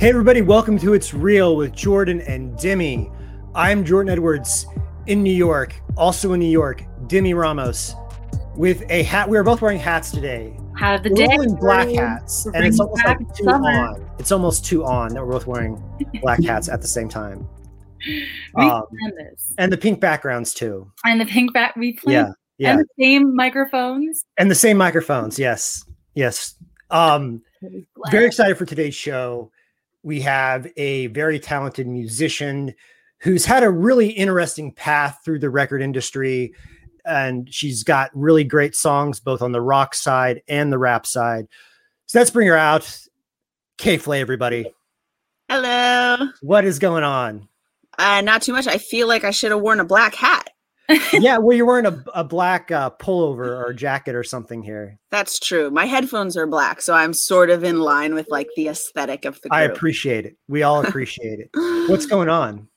Hey, everybody, welcome to It's Real with Jordan and Demi. I'm Jordan Edwards in New York, also in New York, Demi Ramos with a hat. We are both wearing hats today. Hat of the We're day. wearing black hats, We're and it's almost like two summer. on. It's almost two on that we're both wearing black hats at the same time. We Um, and the pink backgrounds too. And the pink back we play. Yeah, yeah, and the same microphones. and the same microphones. Yes, yes. Um, very excited for today's show. We have a very talented musician who's had a really interesting path through the record industry. And she's got really great songs both on the rock side and the rap side. So let's bring her out. K Flay, everybody. Hello. What is going on? Uh, not too much. I feel like I should have worn a black hat. yeah, well, you're wearing a, a black uh, pullover or jacket or something here. That's true. My headphones are black, so I'm sort of in line with like the aesthetic of the group. I appreciate it. We all appreciate it. What's going on?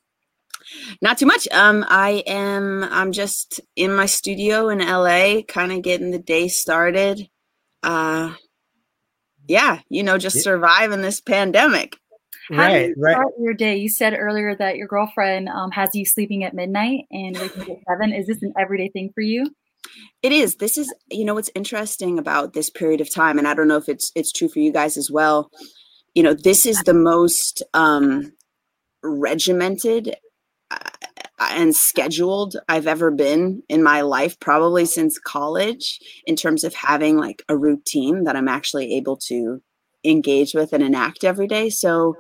Not too much. Um, I am. I'm just in my studio in LA, kind of getting the day started. Uh, yeah, you know, just surviving this pandemic. How right, do you right. start your day? You said earlier that your girlfriend um, has you sleeping at midnight and waking at seven. Is this an everyday thing for you? It is. This is, you know, what's interesting about this period of time, and I don't know if it's it's true for you guys as well. You know, this is the most um, regimented uh, and scheduled I've ever been in my life, probably since college, in terms of having like a routine that I'm actually able to engage with and enact every day. So,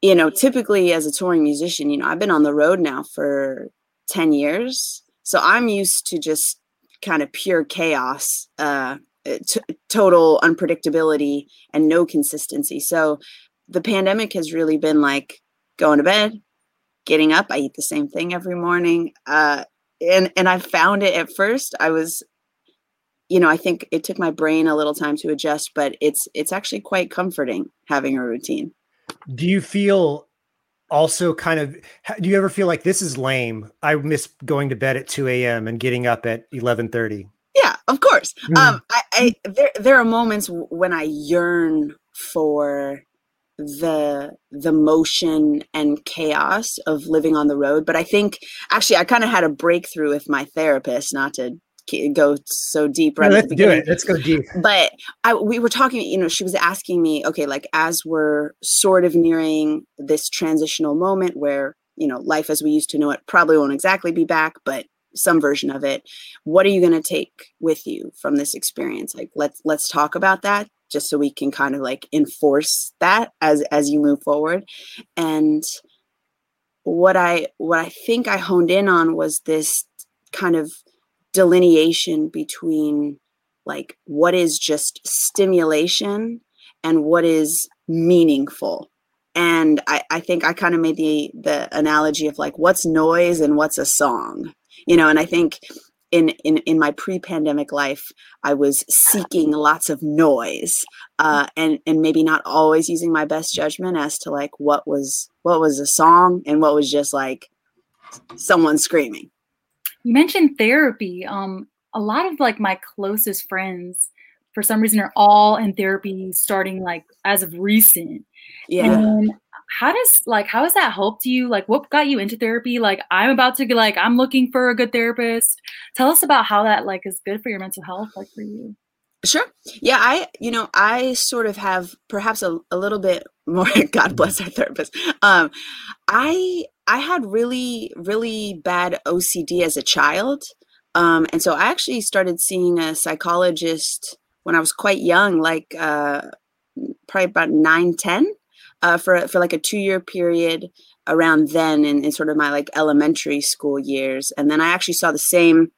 you know, typically as a touring musician, you know, I've been on the road now for 10 years. So I'm used to just kind of pure chaos, uh, t- total unpredictability, and no consistency. So the pandemic has really been like going to bed, getting up. I eat the same thing every morning, uh, and and I found it at first. I was, you know, I think it took my brain a little time to adjust, but it's it's actually quite comforting having a routine. do you feel also kind of do you ever feel like this is lame i miss going to bed at 2 a.m and getting up at 11.30 Yeah, of course. Mm. Um, I, I there there are moments when I yearn for the the motion and chaos of living on the road. But I think actually I kind of had a breakthrough with my therapist. Not to go so deep right at let's the do beginning. It let's go deep. But I, we were talking you know she was asking me okay like as we're sort of nearing this transitional moment where you know life as we used to know it probably won't exactly be back but some version of it what are you going to take with you from this experience? Like let's let's talk about that just so we can kind of like enforce that as as you move forward. And what i what i think i honed in on was this kind of delineation between like what is just stimulation and what is meaningful. And i, I think i kind of made the the analogy of like what's noise and what's a song you know? And i think in in, in my pre-pandemic life i was seeking lots of noise uh, and and maybe not always using my best judgment as to like what was what was a song and what was just like someone screaming You mentioned therapy. Um, a lot of like my closest friends, for some reason, are all in therapy starting like as of recent. yeah And how does like how has that helped you? Like what got you into therapy? Like I'm about to like I'm looking for a good therapist. Tell us about how that like is good for your mental health, like for you. Sure. Yeah, I, you know, I sort of have perhaps a, a little bit more, God bless our therapist. Um, I, I had really, really bad OCD as a child. Um, and so I actually started seeing a psychologist when I was quite young, like, uh, probably about nine, 10, uh, for, for like a two year period around then in, in sort of my like elementary school years. And then I actually saw the same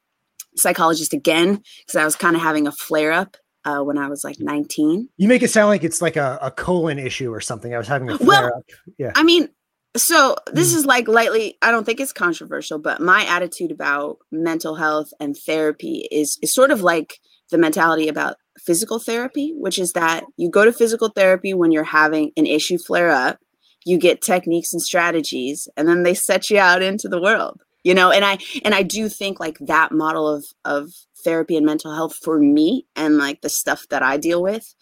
psychologist again because I was kind of having a flare up uh, when I was like 19. you make it sound like it's like a, a colon issue or something i was having a Well, flare up yeah I mean, so this Mm. is like lightly, I don't think it's controversial, but my attitude about mental health and therapy is, is sort of like the mentality about physical therapy, which is that you go to physical therapy when you're having an issue flare up, you get techniques and strategies, and then they set you out into the world. You know, and I and I do think like that model of of therapy and mental health for me and like the stuff that I deal with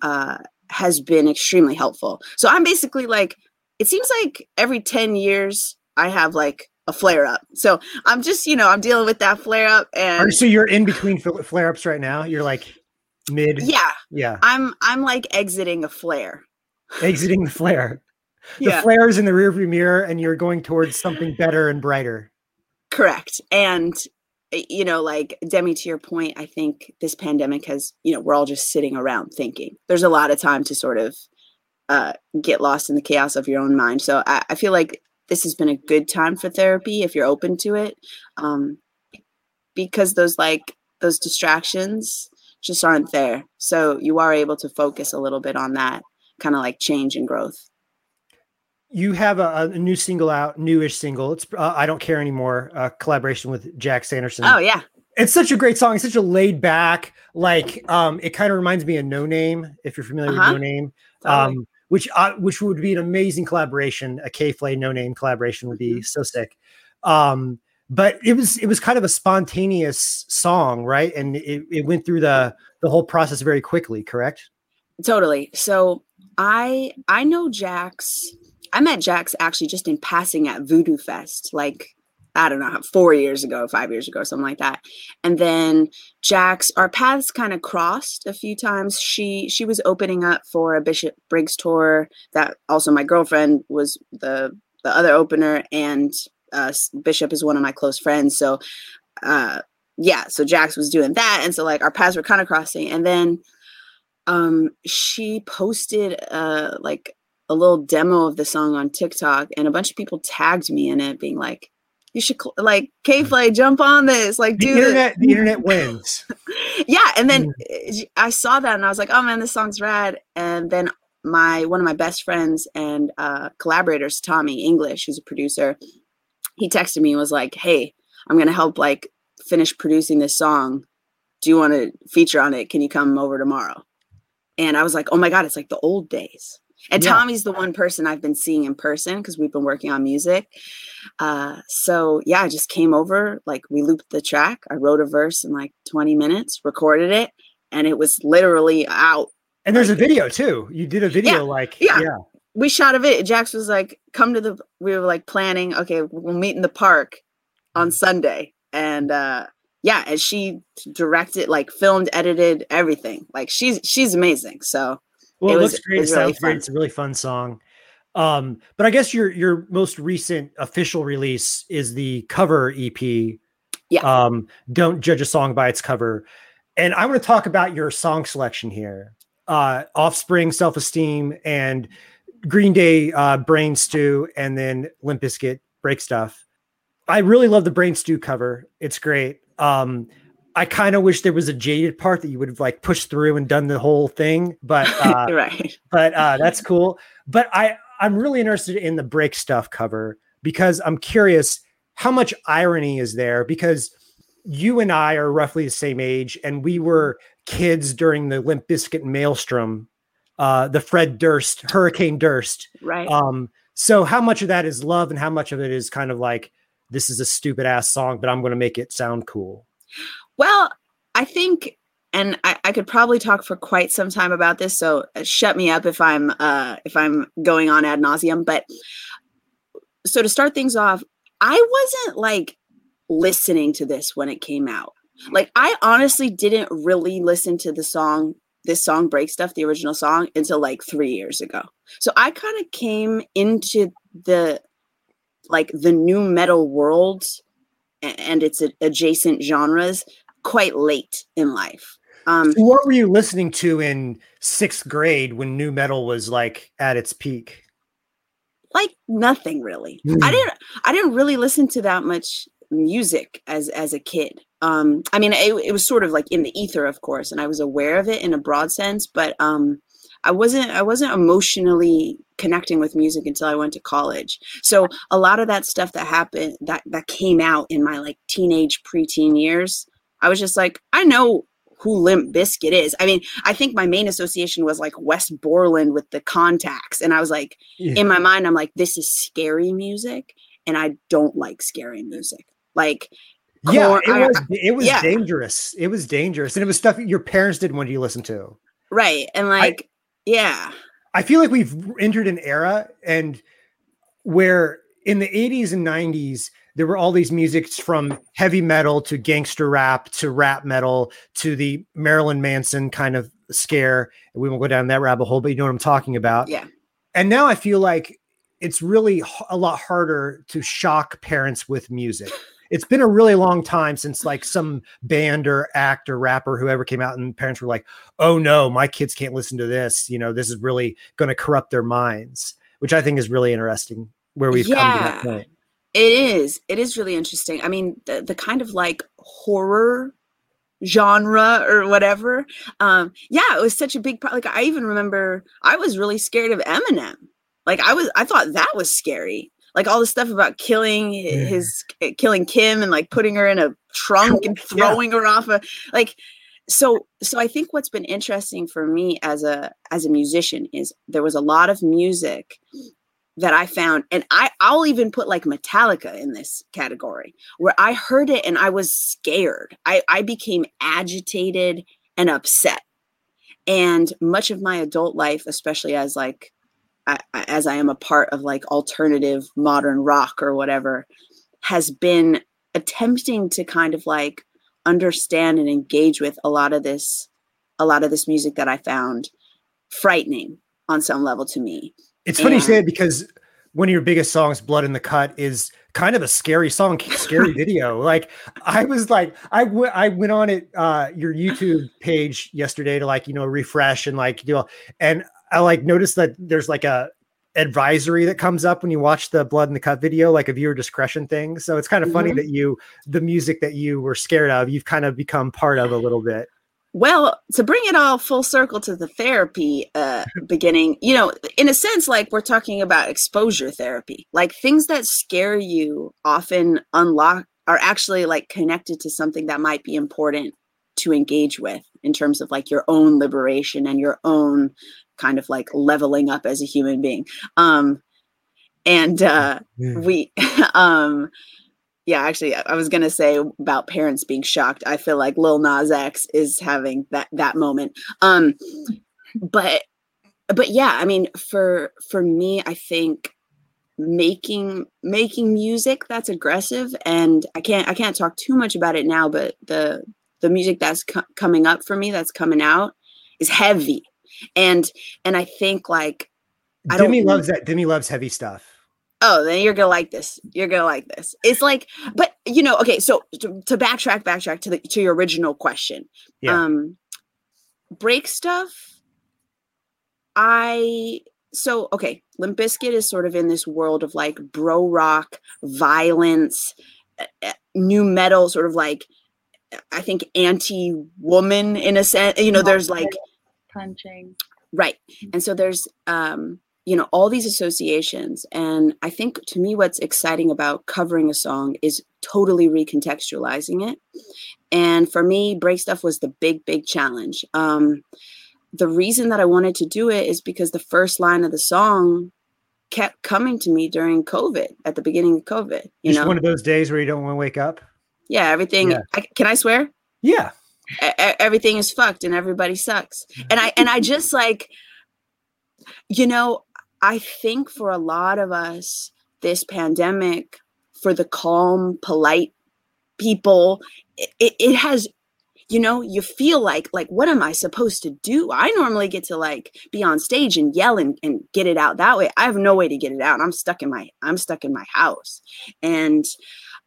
uh has been extremely helpful. So I'm basically like, it seems like every 10 years I have like a flare up. So I'm just, you know, I'm dealing with that flare up and so you're in between flare ups right now. You're like mid. Yeah. Yeah. I'm I'm like exiting a flare. Exiting the flare. The yeah. flare is in the rearview mirror and you're going towards something better and brighter. Correct. And eh, you know, like Demi, to your point, I think this pandemic has, you know, we're all just sitting around thinking. There's a lot of time to sort of uh, get lost in the chaos of your own mind. So I, I feel like this has been a good time for therapy if you're open to it, um, because those like those distractions just aren't there. So you are able to focus a little bit on that kind of like change and growth you have a, a, new single out, newish single. It's uh, I don't care anymore. Uh, collaboration with Jack Sanderson. Oh yeah, it's such a great song. It's such a laid back, like um, it kind of reminds me of Noname. If you're familiar uh-huh. with Noname, totally. um, which uh, which would be an amazing collaboration. A K Flay Noname collaboration would be mm-hmm. so sick. Um, but it was it was kind of a spontaneous song, right? And it, it went through the the whole process very quickly. Correct? Totally. So I I know Jax I met Jax actually just in passing at Voodoo Fest, like I don't know, four years ago, five years ago, something like that. And then Jax, our paths kind of crossed a few times. She she was opening up for a Bishop Briggs tour. That also my girlfriend was the the other opener, and uh, Bishop is one of my close friends. So uh, yeah, so Jax was doing that, and so like our paths were kind of crossing. And then um she posted uh like a little demo of the song on TikTok, and a bunch of people tagged me in it, being like, "You should cl- like K Flay, jump on this, like the do internet." The internet wins. yeah, and then mm. I saw that, and I was like, "Oh man, this song's rad!" And then my one of my best friends and uh, collaborators, Tommy English, who's a producer, he texted me and was like, "Hey, I'm gonna help like finish producing this song. Do you want to feature on it? Can you come over tomorrow?" And I was like, "Oh my god, it's like the old days." And yeah. Tommy's the one person I've been seeing in person because we've been working on music. Uh, so yeah, I just came over, like we looped the track. I wrote a verse in like 20 minutes, recorded it, and it was literally out. And there's like, a video too. You did a video, yeah, like yeah. yeah. We shot of it. Jax was like, come to the we were like planning, okay, we'll meet in the park on mm. Sunday. And uh yeah, and she directed, like filmed, edited everything. Like she's she's amazing. So well, it, it looks great. It, it sounds great. It's a really fun song. Um, but I guess your your most recent official release is the cover EP. Yeah. Um, Don't judge a song by its cover. And I want to talk about your song selection here. Uh, Offspring, Self Esteem, and Green Day, uh, Brain Stew, and then Limp Bizkit, Break Stuff. I really love the Brain Stew cover. It's great. Um, I kind of wish there was a jaded part that you would have like pushed through and done the whole thing, but uh, right. But uh, that's cool. But I I'm really interested in the break stuff cover because I'm curious how much irony is there because you and I are roughly the same age and we were kids during the Limp Bizkit Maelstrom, uh, the Fred Durst, Hurricane Durst. Right. Um, so how much of that is love and how much of it is kind of like this is a stupid ass song, but I'm going to make it sound cool. Well, I think, and I, I, could probably talk for quite some time about this. So uh, shut me up if I'm uh, if I'm going on ad nauseum. But so to start things off, I wasn't like listening to this when it came out. Like I honestly didn't really listen to the song this song break stuff the original song until like 3 years ago. So I kind of came into the like the nu metal world and its adjacent genres quite late in life. Um, what were you listening to in sixth grade when nu metal was like at its peak? Like nothing really. Mm. I didn't. I didn't really listen to that much music as as a kid. Um, I mean, it, it was sort of like in the ether, of course, and I was aware of it in a broad sense, but um, I wasn't. I wasn't emotionally connecting with music until I went to college. So a lot of that stuff that happened that that came out in my like teenage preteen years I was just like, I know who Limp Bizkit is. I mean, I think my main association was like Wes Borland with the contacts. And I was like, yeah. in my mind, I'm like, this is scary music. And I don't like scary music. Like, yeah, it was it was yeah. dangerous. It was dangerous. And it was stuff your parents didn't want you to listen to. Right. And like Yeah. I feel like we've entered an era and where in the 80s and 90s there were all these musics from heavy metal to gangster rap to rap metal to the Marilyn Manson kind of scare. We won't go down that rabbit hole, but you know what I'm talking about. Yeah. And now I feel like it's really a lot harder to shock parents with music. It's been a really long time since like some band or act or rapper, whoever came out and parents were like, oh no, my kids can't listen to this. You know, this is really going to corrupt their minds, which I think is really interesting where we've yeah. come to that point. It is. It is really interesting. I mean, the, the kind of like horror genre or whatever. Um, yeah, it was such a big part. Like I even remember I was really scared of Eminem. Like I was, I thought that was scary. Like all the stuff about killing his, yeah. killing Kim and like putting her in a trunk and throwing yeah. her off a like. So, so I think what's been interesting for me as a as a musician is there was a lot of music that I found, and I I'll even put like Metallica in this category, where I heard it and I was scared. I I became agitated and upset, and much of my adult life, especially as like I, as I am a part of like alternative modern rock or whatever, has been attempting to kind of like understand and engage with a lot of this a lot of this music that I found frightening on some level to me it's funny you say it because one of your biggest songs, "Blood in the Cut," is kind of a scary song, scary video. Like I was like, I, w- I went on it uh, your YouTube page yesterday to like you know refresh and like do, all, and I like noticed that there's like a advisory that comes up when you watch the blood in the cut video like a viewer discretion thing so it's kind of funny mm-hmm. that you the music that you were scared of you've kind of become part of a little bit well, to bring it all full circle to the therapy uh, beginning, you know, in a sense, like we're talking about exposure therapy, like things that scare you often unlock are actually like connected to something that might be important to engage with in terms of like your own liberation and your own kind of like leveling up as a human being. Um, and uh, yeah. we, um, yeah, actually, I was gonna say about parents being shocked. I feel like Lil Nas X is having that that moment. Um, but but yeah, I mean, for for me, I think making making music that's aggressive, and I can't I can't talk too much about it now, but the the music that's co- coming up for me, that's coming out, is heavy, and and I think like I Demi loves that. Demi loves heavy stuff oh then you're gonna like this you're gonna like this. It's like but you know okay so to, to backtrack backtrack to the to your original question yeah. um break stuff i so okay limp bizkit is sort of in this world of like bro rock violence uh, uh, metal sort of like i think anti-woman in a sense you know there's like punching. Right and so there's um you know all these associations and i think to me what's exciting about covering a song is totally recontextualizing it. And for me break stuff was the big big challenge. Um, the reason that i wanted to do it is because the first line of the song kept coming to me during covid at the beginning of covid you Just know? one of those days where you don't want to wake up? Yeah everything yeah. I, can i swear? Yeah. Everything is fucked and everybody sucks. And i and i just like you know I think for a lot of us, this pandemic, for the calm, polite people, it, it has you know you feel like like what am i supposed to do? I normally get to like be on stage and yell and, and get it out that way. I have no way to get it out. I'm stuck in my i'm stuck in my house. And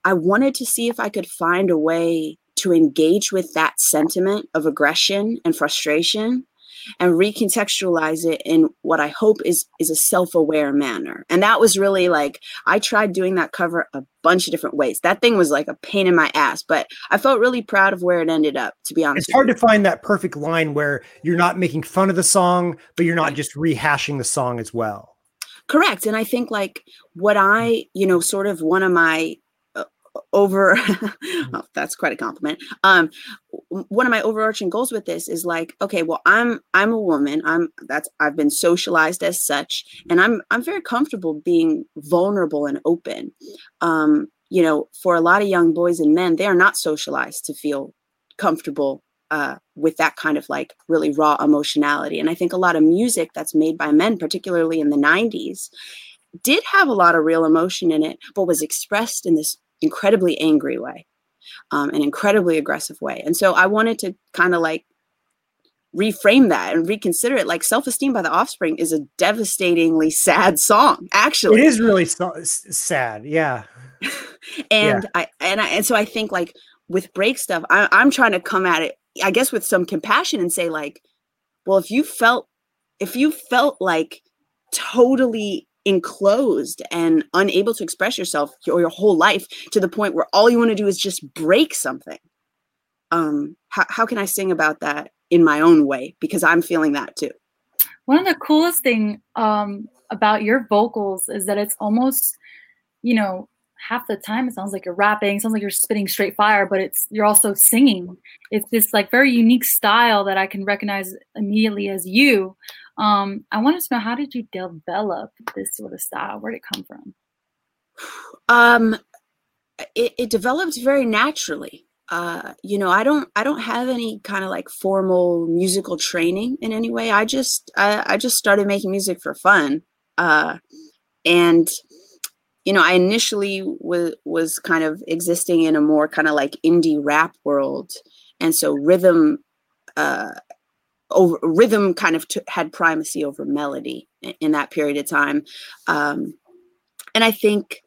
i wanted to see if i could find a way to engage with that sentiment of aggression and frustration and recontextualize it in what I hope is is a self-aware manner. And that was really like I tried doing that cover a bunch of different ways. That thing was like a pain in my ass, but I felt really proud of where it ended up, to be honest. It's hard to find that perfect line where you're not making fun of the song, but you're not just rehashing the song as well. Correct. And I think like what I, you know, sort of one of my over well, that's quite a compliment. Um one of my overarching goals with this is like okay well i'm i'm a woman. I'm that's i've been socialized as such and i'm i'm very comfortable being vulnerable and open. Um you know for a lot of young boys and men they are not socialized to feel comfortable uh, with that kind of like really raw emotionality. And I think a lot of music that's made by men, particularly in the 90s, did have a lot of real emotion in it, but was expressed in this incredibly angry way, um, an incredibly aggressive way. And so I wanted to kind of like reframe that and reconsider it. Like Self Esteem by the Offspring is a devastatingly sad song, actually. It is really so- sad. Yeah. and yeah. I, and I, and so I think like with break stuff, I, I'm trying to come at it, I guess, with some compassion and say, like, well, if you felt, if you felt like totally enclosed and unable to express yourself your, your whole life to the point where all you want to do is just break something. Um how, how can i sing about that in my own way? Because i'm feeling that too. One of the coolest thing um about your vocals is that it's almost you know half the time it sounds like you're rapping sounds like you're spitting straight fire but it's you're also singing it's this like very unique style that i can recognize immediately as you um, I wanted to know how did you develop this sort of style? Where did it come from? Um, it, it developed very naturally. Uh, you know, I don't, I don't have any kind of like formal musical training in any way. I just, I, I just started making music for fun. Uh, and you know, I initially was was kind of existing in a more kind of like indie rap world, and so rhythm uh, over rhythm kind of t- had primacy over melody in, in, that period of time. Um, and i think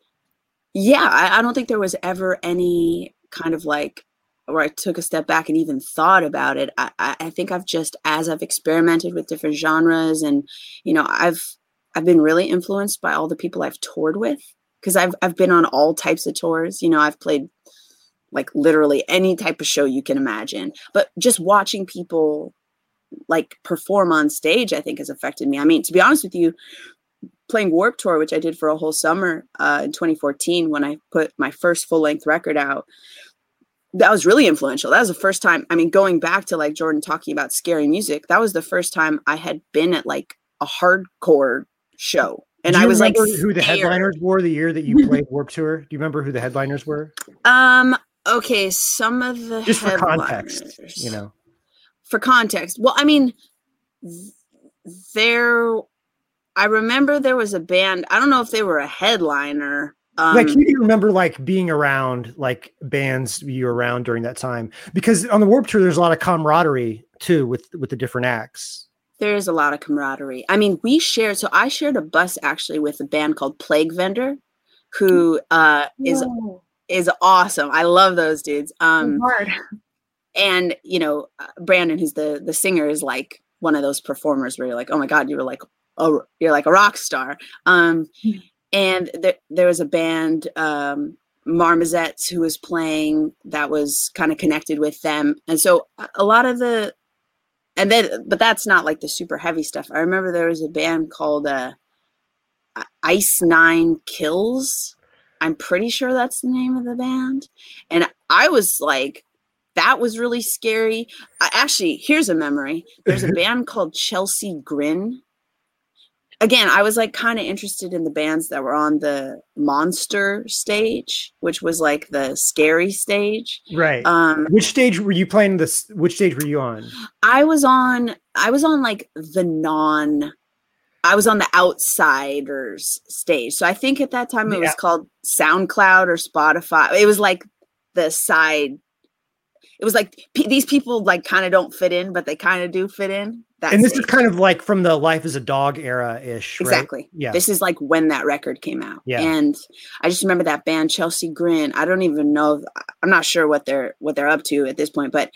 yeah I, I, don't think there was ever any kind of like where i took a step back and even thought about it. I, I think i've just as i've experimented with different genres and you know i've i've been really influenced by all the people i've toured with because i've i've been on all types of tours you know i've played like literally any type of show you can imagine. But just watching people like perform on stage i think has affected me. I mean to be honest with you playing Warped Tour which i did for a whole summer uh, in 2014 when i put my first full length record out that was really influential. That was the first time i mean going back to like jordan talking about scary music that was the first time i had been at like a hardcore show and I was like, who the headliners were the year that you played Warped Tour? Do you remember who the headliners were? Um. Okay, some of the just for context, you know for context, well, I mean, there, I remember there was a band. I don't know if they were a headliner. Um, like you remember like being around like bands you were around during that time because on the Warped Tour there's a lot of camaraderie too with with the different acts. There is a lot of camaraderie. I mean, we shared. So I shared a bus actually with a band called Plague Vendor, who uh, is is awesome. I love those dudes. Um, hard and you know uh, brandon who's the the singer is like one of those performers where you're like oh my god you were like oh you're like a rock star um hmm. and there, there was a band um marmozets who was playing that was kind of connected with them and so a lot of the and then but that's not like the super heavy stuff i remember there was a band called uh ice nine kills i'm pretty sure that's the name of the band and i was like that was really scary. I, actually, here's a memory. There's a band called Chelsea Grin. Again, I was like kind of interested in the bands that were on the monster stage, which was like the scary stage. Right. Um, which stage were you playing this? Which stage were you on? I was on, I was on like the non, I was on the outsiders stage. So I think at that time it yeah. was called SoundCloud or Spotify. It was like the side it was like p- these people like kind of don't fit in, but they kind of do fit in. That and this stage. is kind of like from the Life as a Dog era ish. Exactly. Right? Yeah. This is like when that record came out. Yeah. And I just remember that band Chelsea Grin. I don't even know. I'm not sure what they're what they're up to at this point, but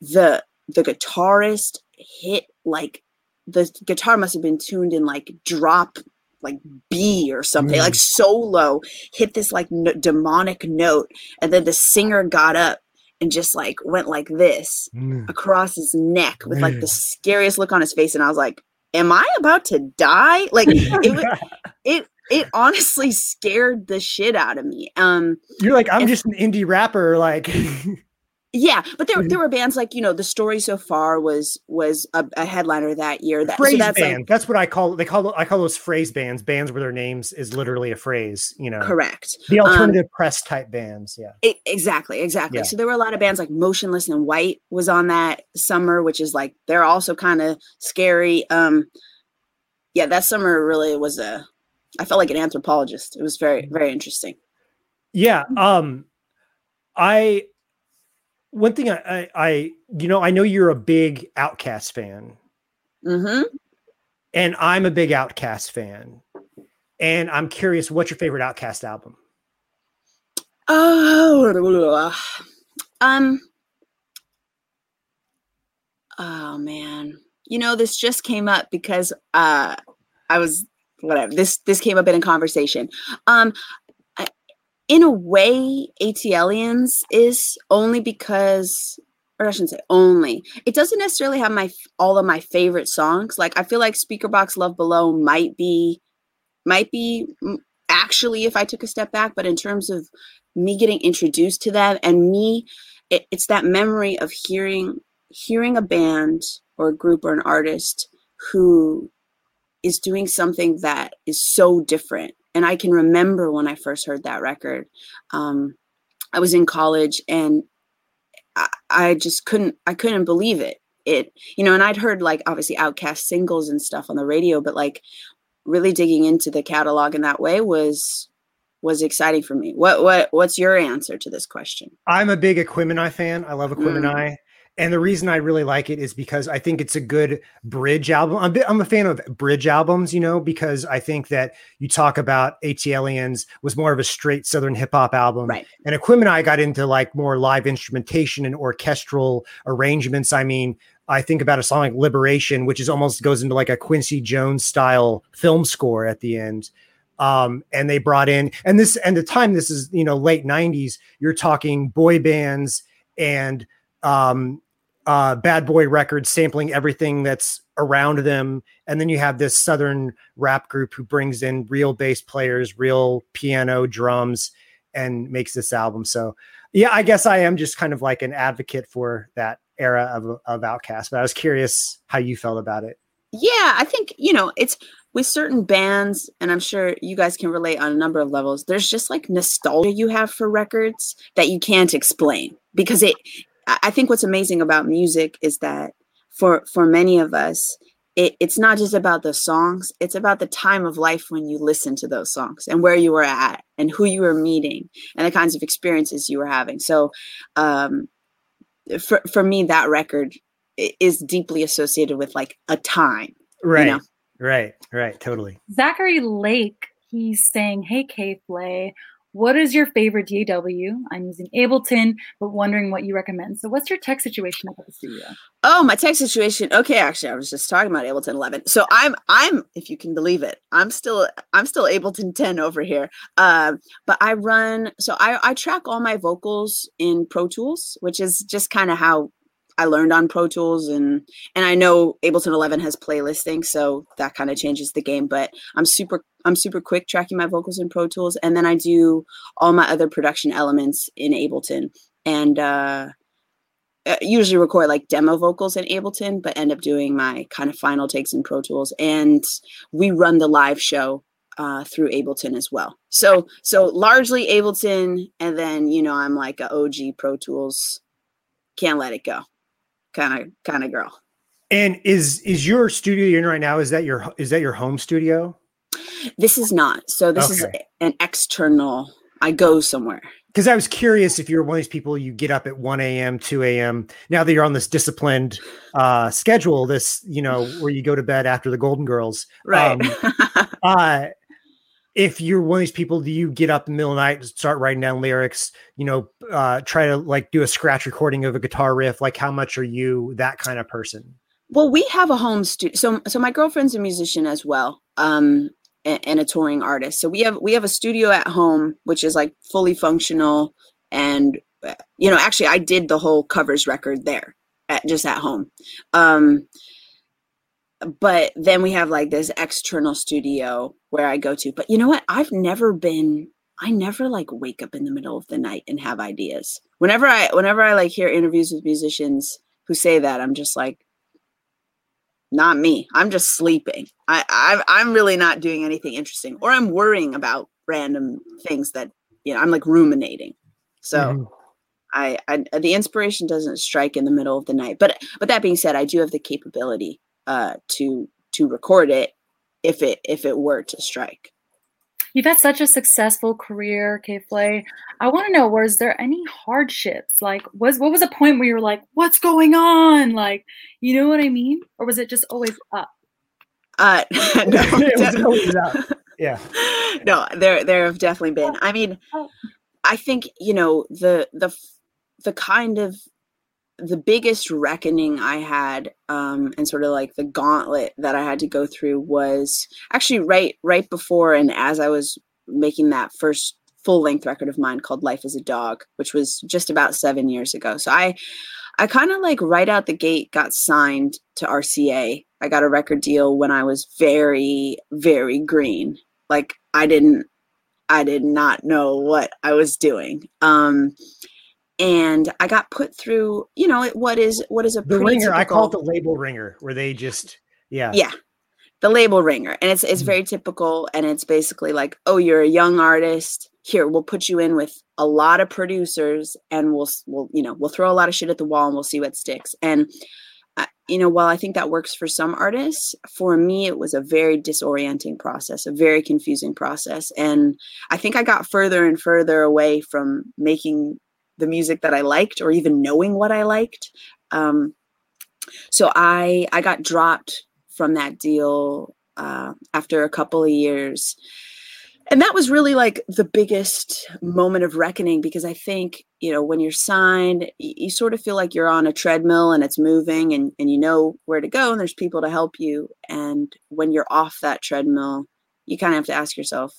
the the guitarist hit like the guitar must have been tuned in like drop like B or something, mm. like so low, hit this like demonic note, and then the singer got up and just like went like this mm. across his neck with like the scariest look on his face. And I was like, Am I about to die? Like it it it honestly scared the shit out of me. Um You're like, I'm just an indie rapper, like Yeah, but there Mhm. there were bands like you know the story so far was was a, a headliner that year. That so phrase that's band. like that's what I call they call I call those phrase bands. Bands where their names is literally a phrase. You know, correct. the Um, alternative press type bands. Yeah. E- exactly, exactly. Yeah. So there were a lot of bands like Motionless In White was on that summer, which is like they're also kind of scary. Um, yeah, that summer really was a. I felt like an anthropologist. It was very very interesting. Yeah. Um, I one thing I, I, I you know I know you're a big OutKast fan, hmm and I'm a big OutKast fan, and I'm curious, what's your favorite OutKast album? Oh, um, oh man, you know this just came up because uh, I was whatever. This this came up in a conversation. Um, in a way, ATLiens is only because, or I shouldn't say only. It doesn't necessarily have my all of my favorite songs. Like I feel like Speakerboxxx Love Below might be, might be actually if I took a step back. But in terms of me getting introduced to them and me, it, it's that memory of hearing hearing a band or a group or an artist who is doing something that is so different. And I can remember when I first heard that record. Um, I was in college and I, I just couldn't I couldn't believe it. It you know, and I'd heard like obviously OutKast singles and stuff on the radio, but like really digging into the catalog in that way was was exciting for me. What what what's your answer to this question? I'm a big Aquemini fan. I love Aquemini. And the reason I really like it is because I think it's a good bridge album. I'm, I'm a fan of bridge albums, you know, because I think that you talk about ATLiens was more of a straight Southern hip hop album. Right. And I got into like more live instrumentation and orchestral arrangements. I mean, I think about a song like Liberation, which is almost goes into like a Quincy Jones style film score at the end. Um, and they brought in, and this, and the time this is, you know, late 90s, you're talking boy bands and um, uh, Bad Boy Records sampling everything that's around them. And then you have this Southern rap group who brings in real bass players, real piano, drums, and makes this album. So, yeah, I guess I am just kind of like an advocate for that era of, of OutKast. But I was curious how you felt about it. Yeah, I think, you know, it's with certain bands, and I'm sure you guys can relate on a number of levels, there's just like nostalgia you have for records that you can't explain. Because it I I think what's amazing about music is that for for many of us, it, it's not just about the songs, it's about the time of life when you listen to those songs and where you were at and who you were meeting and the kinds of experiences you were having. So um for for me that record is deeply associated with like a time Right. know. Right. Right. Totally. Zachary Lake, he's saying, Hey, K Flay, what is your favorite DAW? I'm using Ableton, but wondering what you recommend. So, what's your tech situation at the studio? Oh, my tech situation. Okay, actually, I was just talking about Ableton 11. So I'm, I'm, if you can believe it, I'm still, I'm still Ableton 10 over here. Um, but I run, so I, I track all my vocals in Pro Tools, which is just kind of how I learned on Pro Tools, and and I know Ableton 11 has playlisting, so that kind of changes the game. But I'm super, I'm super quick tracking my vocals in Pro Tools, and then I do all my other production elements in Ableton, and. uh uh, usually record like demo vocals in Ableton, but end up doing my kind of final takes in Pro Tools. And we run the live show uh, through Ableton as well. So so largely Ableton, and then you know I'm like a OG Pro Tools, can't let it go, kind of kind of girl. And is is your studio you're in right now? Is that your is that your home studio? This is not. So this is an external. I go somewhere. Because I was curious if you're one of these people you get up at 1 a.m., 2 a.m. Now that you're on this disciplined uh, schedule, this you know where you go to bed after the Golden Girls, Right. Um, uh, if you're one of these people, do you get up in the middle of the night and start writing down lyrics? You know, uh, try to like do a scratch recording of a guitar riff. Like, how much are you that kind of person? Well, we have a home studio. So, so my girlfriend's a musician as well, um, and, a touring artist. So we have we have a studio at home, which is like fully functional. And uh, you know, actually, I did the whole covers record there, at, just at home. Um, but then we have like this external studio where I go to. But you know what? I've never been I never like wake up in the middle of the night and have ideas. Whenever I whenever I like hear interviews with musicians who say that, I'm just like, not me. I'm just sleeping. I, I I'm really not doing anything interesting, or I'm worrying about random things that you know. I'm like ruminating. So. Mm-hmm. I, I the inspiration doesn't strike in the middle of the night but but that being said i do have the capability uh to to record it if it if it were to strike You've had such a successful career, K-Flay. I want to know, was there any hardships? Like, was what was a point where you were like, "What's going on?" Like, you know what I mean? Or was it just always up? Uh, no, it was always up. Yeah. No, there there have definitely been. I mean, oh. I think you know the the the kind of the biggest reckoning I had, um, and sort of like the gauntlet that I had to go through was actually right right before and as I was making that first full length record of mine called Life as a Dog, which was just about seven years ago. So I I kind of like right out the gate got signed to RCA. I got a record deal when I was very, very green. Like I didn't I did not know what I was doing. Um and I got put through, you know, what is what is a the ringer. Typical, I call it the label ringer, where they just yeah yeah the label ringer, and it's it's mm-hmm. very typical, and it's basically like, oh, you're a young artist. Here, we'll put you in with a lot of producers, and we'll we'll you know we'll throw a lot of shit at the wall, and we'll see what sticks. And uh, you know, while I think that works for some artists, for me it was a very disorienting process, a very confusing process, and I think I got further and further away from making the music that I liked or even knowing what I liked. Um, so I I got dropped from that deal uh, after a couple of years. And that was really like the biggest moment of reckoning because I think, you know, when you're signed, you, you sort of feel like you're on a treadmill and it's moving and, and you know where to go and there's people to help you. And when you're off that treadmill, you kind of have to ask yourself,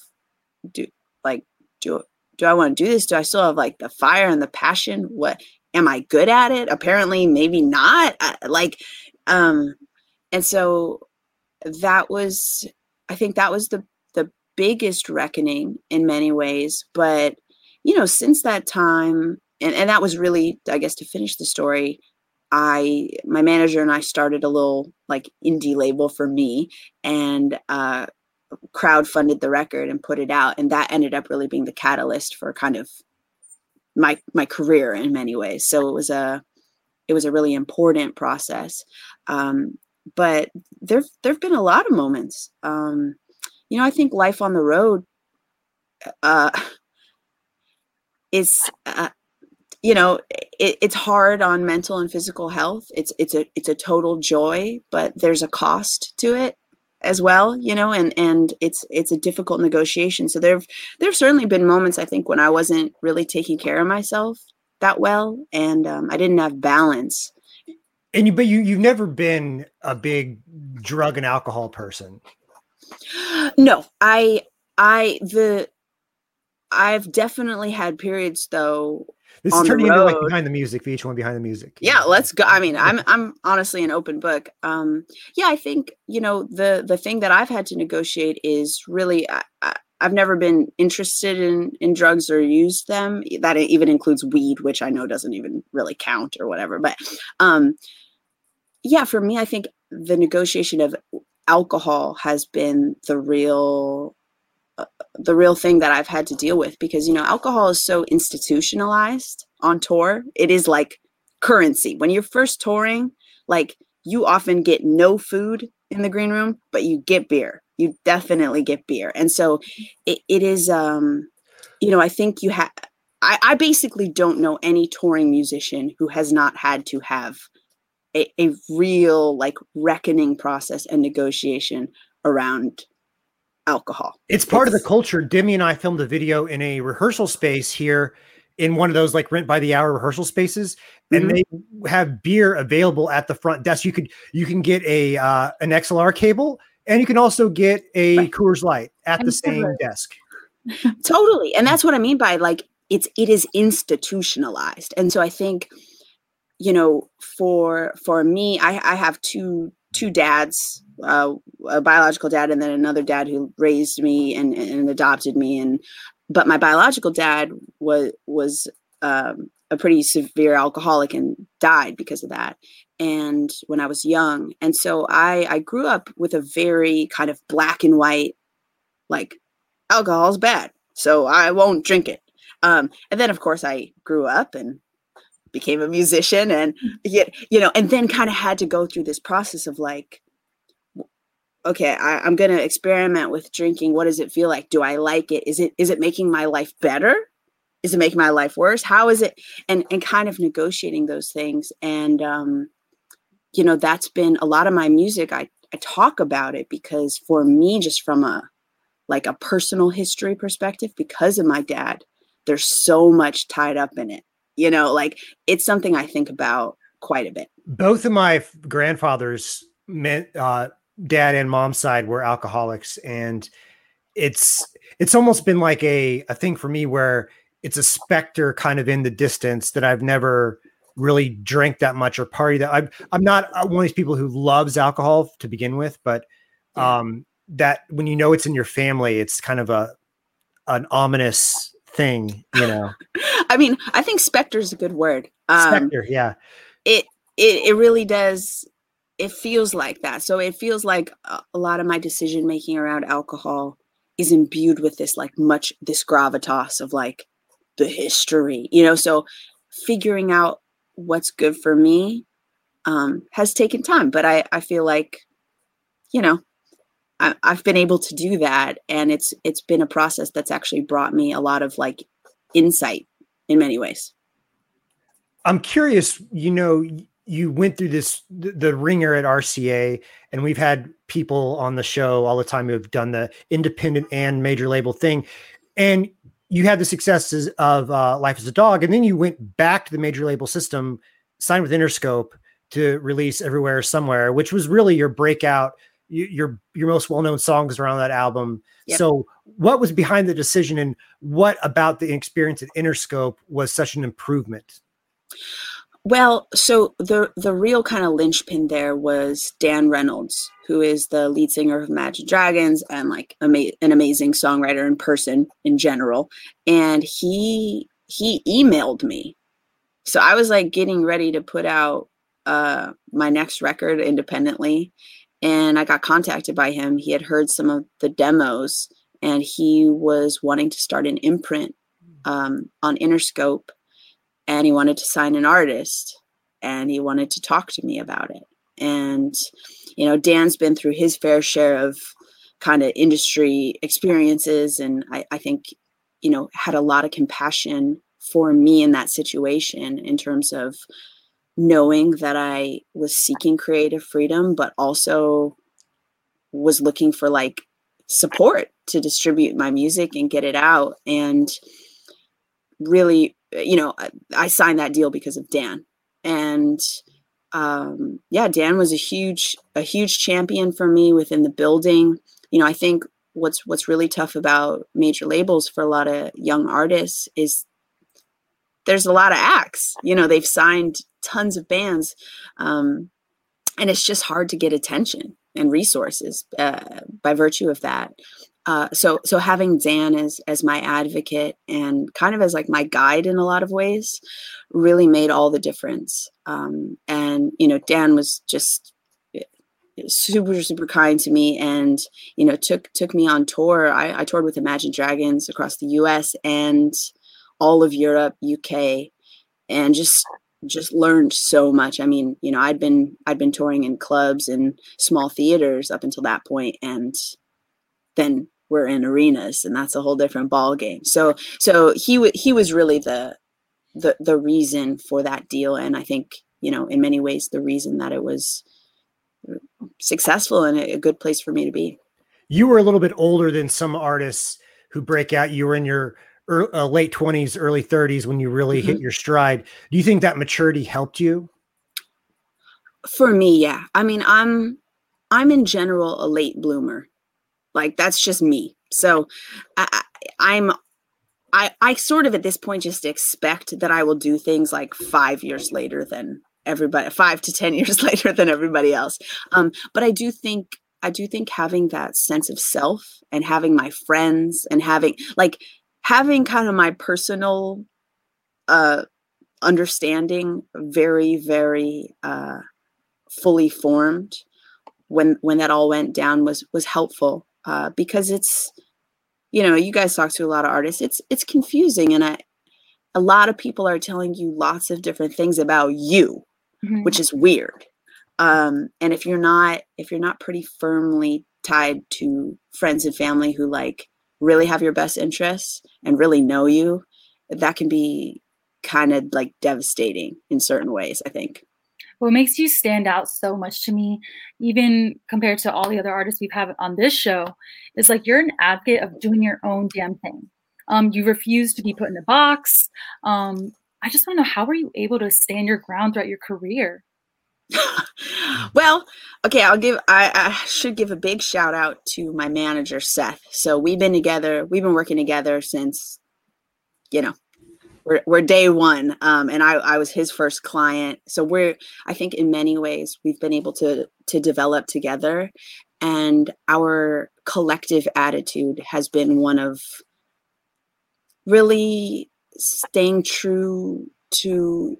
do like, do do I want to do this? Do I still have like the fire and the passion? What am I good at it? Apparently, maybe not. I, like, um, and so that was, I think that was the the biggest reckoning in many ways. But you know, since that time, and and that was really, I guess, to finish the story. I my manager and I started a little like indie label for me and uh crowd funded the record and put it out and that ended up really being the catalyst for kind of my my career in many ways. So it was a it was a really important process. Um, but there there've been a lot of moments. Um, you know i think life on the road uh, is uh, you know it, it's hard on mental and physical health. It's it's a it's a total joy but there's a cost to it as well you know and and it's it's a difficult negotiation. So there've there've certainly been moments i think when i wasn't really taking care of myself that well and um, i didn't have balance. And you but you you've never been a big drug and alcohol person. No i i the i've definitely had periods though this is turning into like behind the music for each one behind the music. Yeah, let's go. I mean, I'm I'm honestly an open book. Um, yeah, I think you know the the thing that I've had to negotiate is really I, I, I've never been interested in in drugs or used them. That even includes weed, which I know doesn't even really count or whatever. But um, yeah, for me, I think the negotiation of alcohol has been the real the real thing that I've had to deal with because you know alcohol is so institutionalized on tour. It is like currency. When you're first touring, like you often get no food in the green room, but you get beer. You definitely get beer. And so it, it is um you know, I think you have I, I basically don't know any touring musician who has not had to have a, a real like reckoning process and negotiation around alcohol. It's part it's, of the culture. Demi and I filmed a video in a rehearsal space here in one of those like rent by the hour rehearsal spaces and mm-hmm. they have beer available at the front desk. You could you can get a uh, an XLR cable and you can also get a right. Coors Light at the same desk. totally. And that's what I mean by like it's it is institutionalized. And so I think you know for for me I I have two two dads uh, a biological dad and then another dad who raised me and, and adopted me. And but my biological dad was was um, a pretty severe alcoholic and died because of that and when i was young. And so i i grew up with a very kind of black and white like alcohol's bad so i won't drink it. Um and then of course i grew up and became a musician and yet you know and then kind of had to go through this process of like okay I, i'm going to experiment with drinking what does it feel like? Do i like it? Is it is it making my life better? Is it making my life worse? How is it? And and kind of negotiating those things. And um you know that's been a lot of my music. I i talk about it because for me just from a like a personal history perspective because of my dad there's so much tied up in it. You know like it's something i think about quite a bit. Both of my grandfathers meant uh dad and mom's side were alcoholics and it's it's almost been like a a thing for me where it's a specter kind of in the distance that I've never really drank that much or party that I'm I'm not uh, one of these people who loves alcohol to begin with, but um that when you know it's in your family, it's kind of a an ominous thing, you know. I mean, I think specter is a good word. Um, specter, yeah. It it it really does it feels like that. So it feels like a, lot of my decision making around alcohol is imbued with this like much this gravitas of like the history, you know. So figuring out what's good for me um, has taken time, but I I feel like, you know, I, I've been able to do that, and it's it's been a process that's actually brought me a lot of like insight in many ways. I'm curious, you know, you went through this the, ringer at RCA, and we've had people on the show all the time who have done the independent and major label thing, and you had the successes of uh, Life as a Dog, and then you went back to the major label system, signed with Interscope to release Everywhere Somewhere, which was really your breakout, your your most well known songs around that album. Yep. So, what was behind the decision, and what about the experience at Interscope was such an improvement? Well, so the the real kind of linchpin there was Dan Reynolds, who is the lead singer of Imagine Dragons and like ama- an amazing songwriter in person in general. And he he emailed me, so I was like getting ready to put out uh, my next record independently, and I got contacted by him. He had heard some of the demos, and he was wanting to start an imprint um, on Interscope and he wanted to sign an artist and he wanted to talk to me about it. And you know dan's been through his fair share of kind of industry experiences and I, I think you know had a lot of compassion for me in that situation in terms of knowing that i was seeking creative freedom but also was looking for like support to distribute my music and get it out. And really you know, I signed that deal because of Dan. And um, yeah, Dan was a huge, a huge champion for me within the building. You know, I think what's what's really tough about major labels for a lot of young artists is there's a lot of acts. You know, they've signed tons of bands, um, and it's just hard to get attention and resources uh, by virtue of that uh, so so having Dan as as my advocate and kind of as like my guide in a lot of ways really made all the difference. Um, and you know, Dan was just eh, super super kind to me and you know took took me on tour I, I toured with imagine dragons across the us and all of europe uk and just just learned so much i mean you know i'd been i'd been touring in clubs and small theaters up until that point and then we're in arenas and that's a whole different ball game so so he w- he was really the the the reason for that deal and i think you know in many ways the reason that it was successful and a, good place for me to be. You were a little bit older than some artists who break out. You were in your early, uh, late 20s early 30s when you really mm-hmm. hit your stride. Do you think that maturity helped you? For me yeah. I mean i'm i'm in general a late bloomer like that's just me. So I, I'm I, I sort of at this point just expect that I will do things like five years later than everybody, five to 10 years later than everybody else. Um, but I do think, I do think having that sense of self and having my friends and having like having kind of my personal uh understanding very very uh fully formed when when that all went down was was helpful uh because it's you know you guys talk to a lot of artists it's it's confusing and i a lot of people are telling you lots of different things about you mm-hmm. which is weird um and if you're not if you're not pretty firmly tied to friends and family who like really have your best interests and really know you that can be kind of like devastating in certain ways i think what makes you stand out so much to me, even compared to all the other artists we've had on this show, is like you're an advocate of doing your own damn thing. Um, you refuse to be put in a box. Um, I just want to know how were you able to stand your ground throughout your career? well, okay, I'll give I, I, should give a big shout out to my manager Seth. So we've been together, we've been working together since you know, we're, we're day one um, and I, I was his first client. So we're i think in many ways we've been able to to develop together and our collective attitude has been one of really staying true to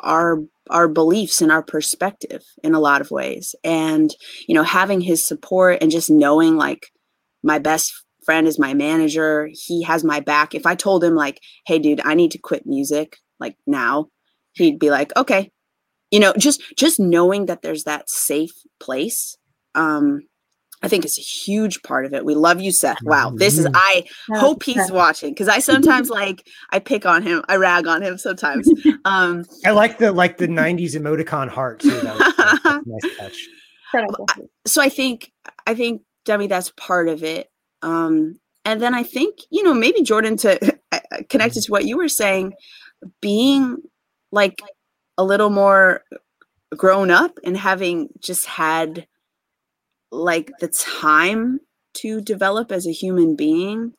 our our beliefs and our perspective in a lot of ways. And you know having his support and just knowing like my best friend is my manager. He has my back. If I told him like, "Hey dude, I need to quit music like now." He'd be like, "Okay." You know, just just knowing that there's that safe place um I think it's a huge part of it. We love you, Seth. Wow. This is, mm-hmm. I hope he's watching because I sometimes like, I pick on him, I rag on him sometimes. Um, I like the, like the 90s emoticon heart too. That was, nice touch. So I think, I think, Demi, that's part of it. Um, and then I think, you know, maybe Jordan to connected to what you were saying, being like a little more grown up and having just had like the time to develop as a human being.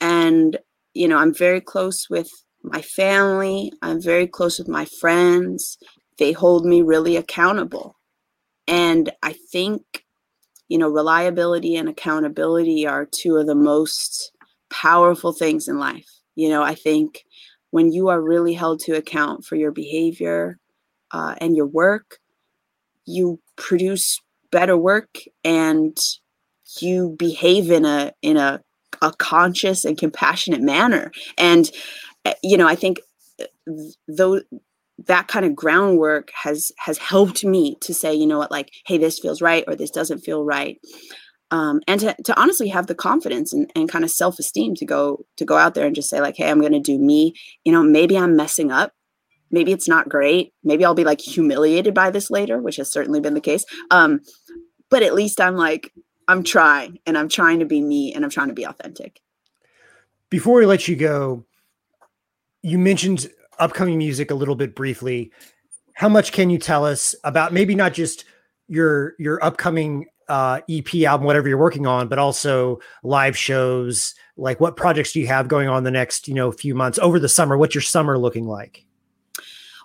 And, you know, I'm very close with my family, I'm very close with my friends. They hold me really accountable. And I think you know, reliability and accountability are two of the most powerful things in life. You know, I think when you are really held to account for your behavior uh, and your work, you produce better work and you behave in a in a a conscious and compassionate manner. And eh, you know, I think eh, though that kind of groundwork has has helped me to say you know what? Like hey this feels right or this doesn't feel right. Um, and to, to honestly have the confidence and, and kind of self-esteem to go to go out there and just say like hey i'm going to do me. You know maybe i'm messing up. Maybe it's not great. Maybe i'll be like humiliated by this later which has certainly been the case. Um, but at least i'm like i'm trying and i'm trying to be me and i'm trying to be authentic. Before we let you go you mentioned upcoming music a little bit briefly. How much can you tell us about maybe not just your your upcoming uh, EP album, whatever you're working on, but also live shows? Like, what projects do you have going on the next you know few months over the summer? What's your summer looking like?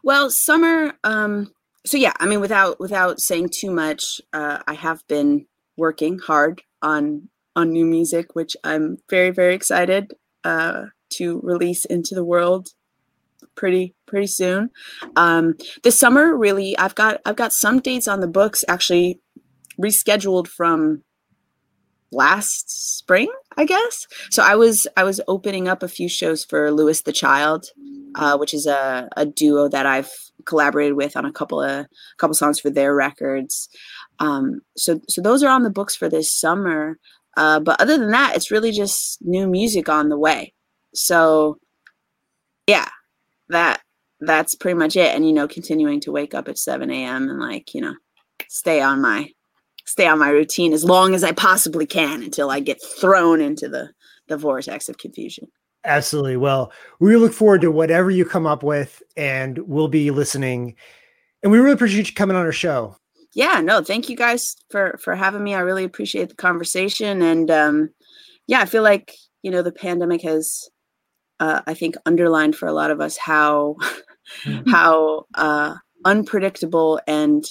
Well, summer. Um, so yeah, I mean, without without saying too much, uh, I have been working hard on on new music, which I'm very very excited uh, to release into the world pretty pretty soon. Um, this summer, really, I've got I've got some dates on the books actually rescheduled from last spring, I guess. So I was I was opening up a few shows for Louis the Child, uh, which is a, a duo that I've collaborated with on a couple of a couple songs for their records. Um, so so those are on the books for this summer. Uh, but other than that, it's really just new music on the way. So yeah, that that's pretty much it. And you know, continuing to wake up at 7 a.m. and like, you know, stay on my stay on my routine as long as I possibly can until I get thrown into the the vortex of confusion. Absolutely. Well, we look forward to whatever you come up with and we'll be listening. And we really appreciate you coming on our show. Yeah, no, thank you guys for for having me. I really appreciate the conversation and um yeah, I feel like, you know, the pandemic has uh, I think underlined for a lot of us how mm-hmm. how uh, unpredictable and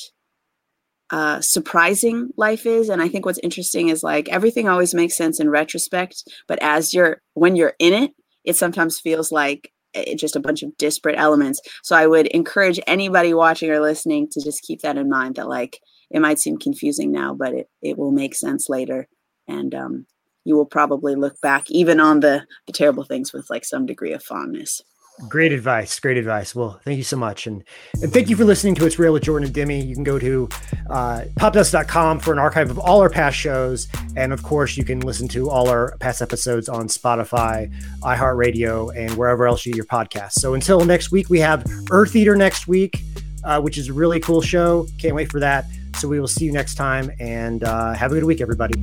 uh, surprising life is. And I think what's interesting is like everything always makes sense in retrospect, but as you're when you're in it, it sometimes feels like just a bunch of disparate elements. So I would encourage anybody watching or listening to just keep that in mind that like it might seem confusing now, but it, it will make sense later. And um, you will probably look back even on the, the terrible things with like some degree of fondness. Great advice. Great advice. Well, thank you so much. And, and thank you for listening to It's Real with Jordan and Demi. You can go to uh, popdust.com for an archive of all our past shows. And of course, you can listen to all our past episodes on Spotify, iHeartRadio, and wherever else you get your podcasts. So until next week, we have Eartheater next week, uh, which is a really cool show. Can't wait for that. So we will see you next time and uh, have a good week, everybody.